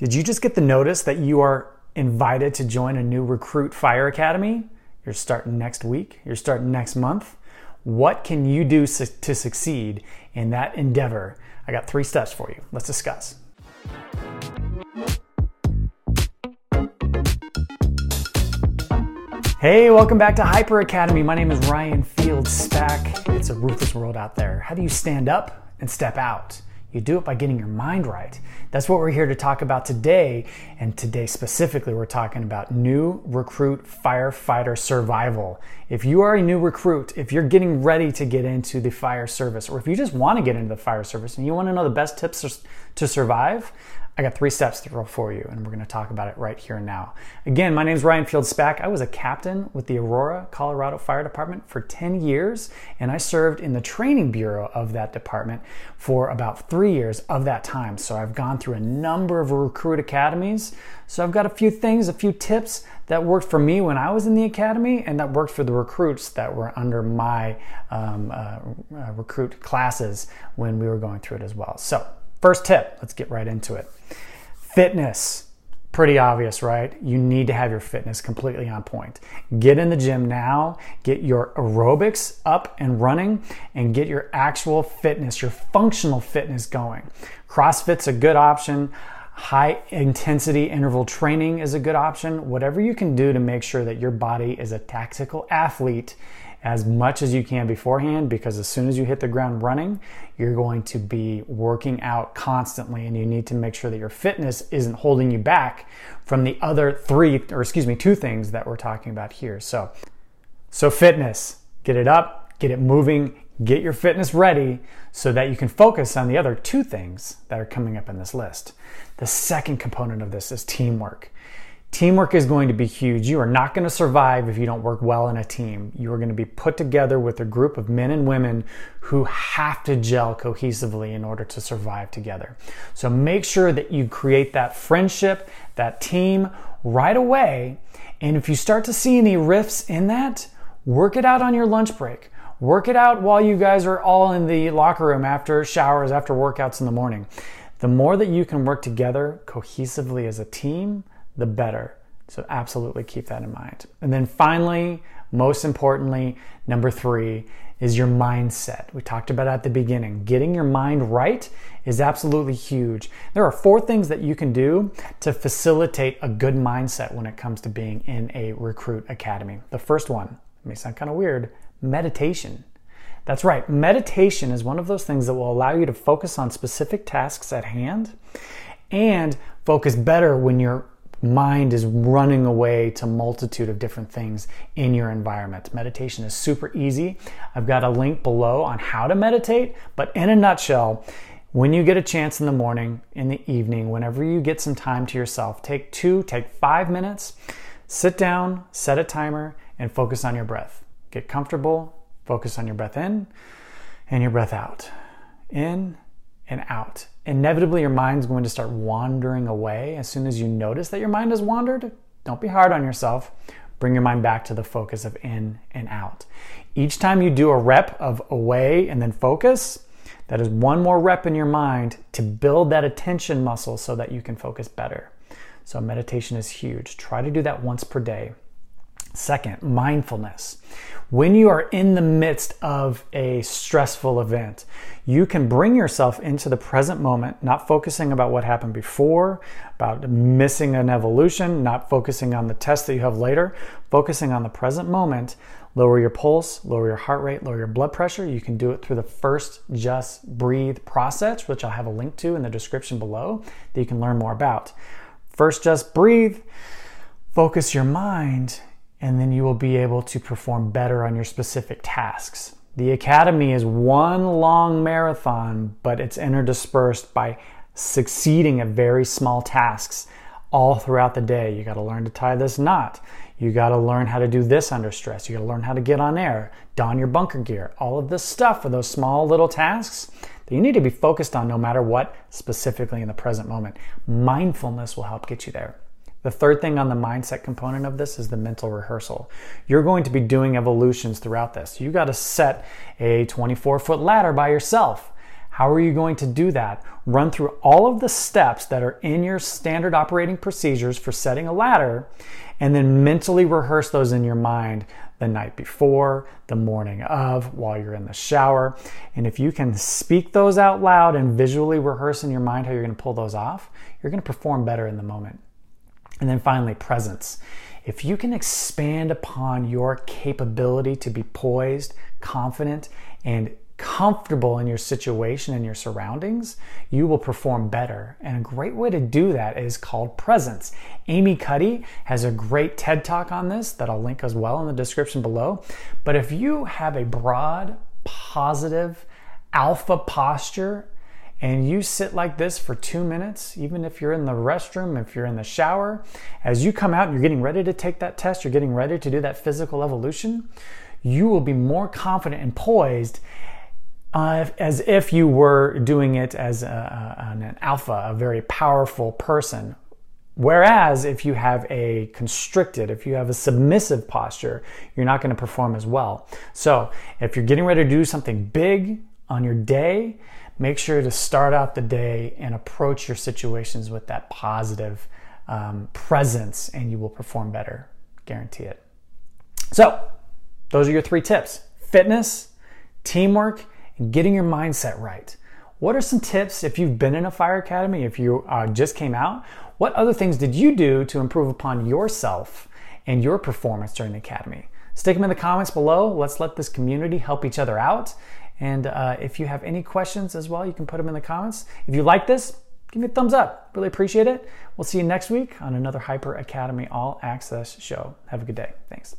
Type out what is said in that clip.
Did you just get the notice that you are invited to join a new Recruit Fire Academy? You're starting next week, you're starting next month. What can you do su- to succeed in that endeavor? I got three steps for you. Let's discuss. Hey, welcome back to Hyper Academy. My name is Ryan Fields Spack. It's a ruthless world out there. How do you stand up and step out? You do it by getting your mind right. That's what we're here to talk about today. And today, specifically, we're talking about new recruit firefighter survival. If you are a new recruit, if you're getting ready to get into the fire service, or if you just want to get into the fire service and you want to know the best tips to survive, I got three steps for you, and we're going to talk about it right here and now. Again, my name is Ryan Field Spack. I was a captain with the Aurora, Colorado Fire Department for 10 years, and I served in the training bureau of that department for about three years of that time. So I've gone through a number of recruit academies. So I've got a few things, a few tips that worked for me when I was in the academy, and that worked for the recruits that were under my um, uh, uh, recruit classes when we were going through it as well. So First tip, let's get right into it. Fitness. Pretty obvious, right? You need to have your fitness completely on point. Get in the gym now, get your aerobics up and running, and get your actual fitness, your functional fitness going. CrossFit's a good option. High intensity interval training is a good option. Whatever you can do to make sure that your body is a tactical athlete as much as you can beforehand because as soon as you hit the ground running, you're going to be working out constantly and you need to make sure that your fitness isn't holding you back from the other three or excuse me, two things that we're talking about here. So so fitness, get it up, get it moving, get your fitness ready so that you can focus on the other two things that are coming up in this list. The second component of this is teamwork. Teamwork is going to be huge. You are not going to survive if you don't work well in a team. You are going to be put together with a group of men and women who have to gel cohesively in order to survive together. So make sure that you create that friendship, that team right away. And if you start to see any rifts in that, work it out on your lunch break. Work it out while you guys are all in the locker room after showers, after workouts in the morning. The more that you can work together cohesively as a team, the better. So, absolutely keep that in mind. And then finally, most importantly, number three is your mindset. We talked about at the beginning. Getting your mind right is absolutely huge. There are four things that you can do to facilitate a good mindset when it comes to being in a recruit academy. The first one may sound kind of weird meditation. That's right, meditation is one of those things that will allow you to focus on specific tasks at hand and focus better when you're mind is running away to multitude of different things in your environment. Meditation is super easy. I've got a link below on how to meditate, but in a nutshell, when you get a chance in the morning, in the evening, whenever you get some time to yourself, take 2, take 5 minutes, sit down, set a timer and focus on your breath. Get comfortable, focus on your breath in and your breath out. In and out. Inevitably, your mind's going to start wandering away. As soon as you notice that your mind has wandered, don't be hard on yourself. Bring your mind back to the focus of in and out. Each time you do a rep of away and then focus, that is one more rep in your mind to build that attention muscle so that you can focus better. So, meditation is huge. Try to do that once per day. Second, mindfulness. When you are in the midst of a stressful event, you can bring yourself into the present moment, not focusing about what happened before, about missing an evolution, not focusing on the test that you have later, focusing on the present moment. Lower your pulse, lower your heart rate, lower your blood pressure. You can do it through the first just breathe process, which I'll have a link to in the description below that you can learn more about. First, just breathe, focus your mind and then you will be able to perform better on your specific tasks. The academy is one long marathon, but it's interdispersed by succeeding at very small tasks all throughout the day. You got to learn to tie this knot. You got to learn how to do this under stress. You got to learn how to get on air, don your bunker gear. All of this stuff for those small little tasks that you need to be focused on no matter what, specifically in the present moment. Mindfulness will help get you there. The third thing on the mindset component of this is the mental rehearsal. You're going to be doing evolutions throughout this. You got to set a 24 foot ladder by yourself. How are you going to do that? Run through all of the steps that are in your standard operating procedures for setting a ladder and then mentally rehearse those in your mind the night before, the morning of, while you're in the shower. And if you can speak those out loud and visually rehearse in your mind how you're going to pull those off, you're going to perform better in the moment. And then finally, presence. If you can expand upon your capability to be poised, confident, and comfortable in your situation and your surroundings, you will perform better. And a great way to do that is called presence. Amy Cuddy has a great TED talk on this that I'll link as well in the description below. But if you have a broad, positive, alpha posture, and you sit like this for two minutes, even if you're in the restroom, if you're in the shower, as you come out, and you're getting ready to take that test, you're getting ready to do that physical evolution, you will be more confident and poised uh, as if you were doing it as a, an alpha, a very powerful person. Whereas if you have a constricted, if you have a submissive posture, you're not going to perform as well. So if you're getting ready to do something big on your day, make sure to start out the day and approach your situations with that positive um, presence, and you will perform better. Guarantee it. So, those are your three tips fitness, teamwork, and getting your mindset right. What are some tips if you've been in a fire academy, if you uh, just came out? What other things did you do to improve upon yourself and your performance during the academy? Stick them in the comments below. Let's let this community help each other out. And uh, if you have any questions as well, you can put them in the comments. If you like this, give me a thumbs up. Really appreciate it. We'll see you next week on another Hyper Academy All Access show. Have a good day. Thanks.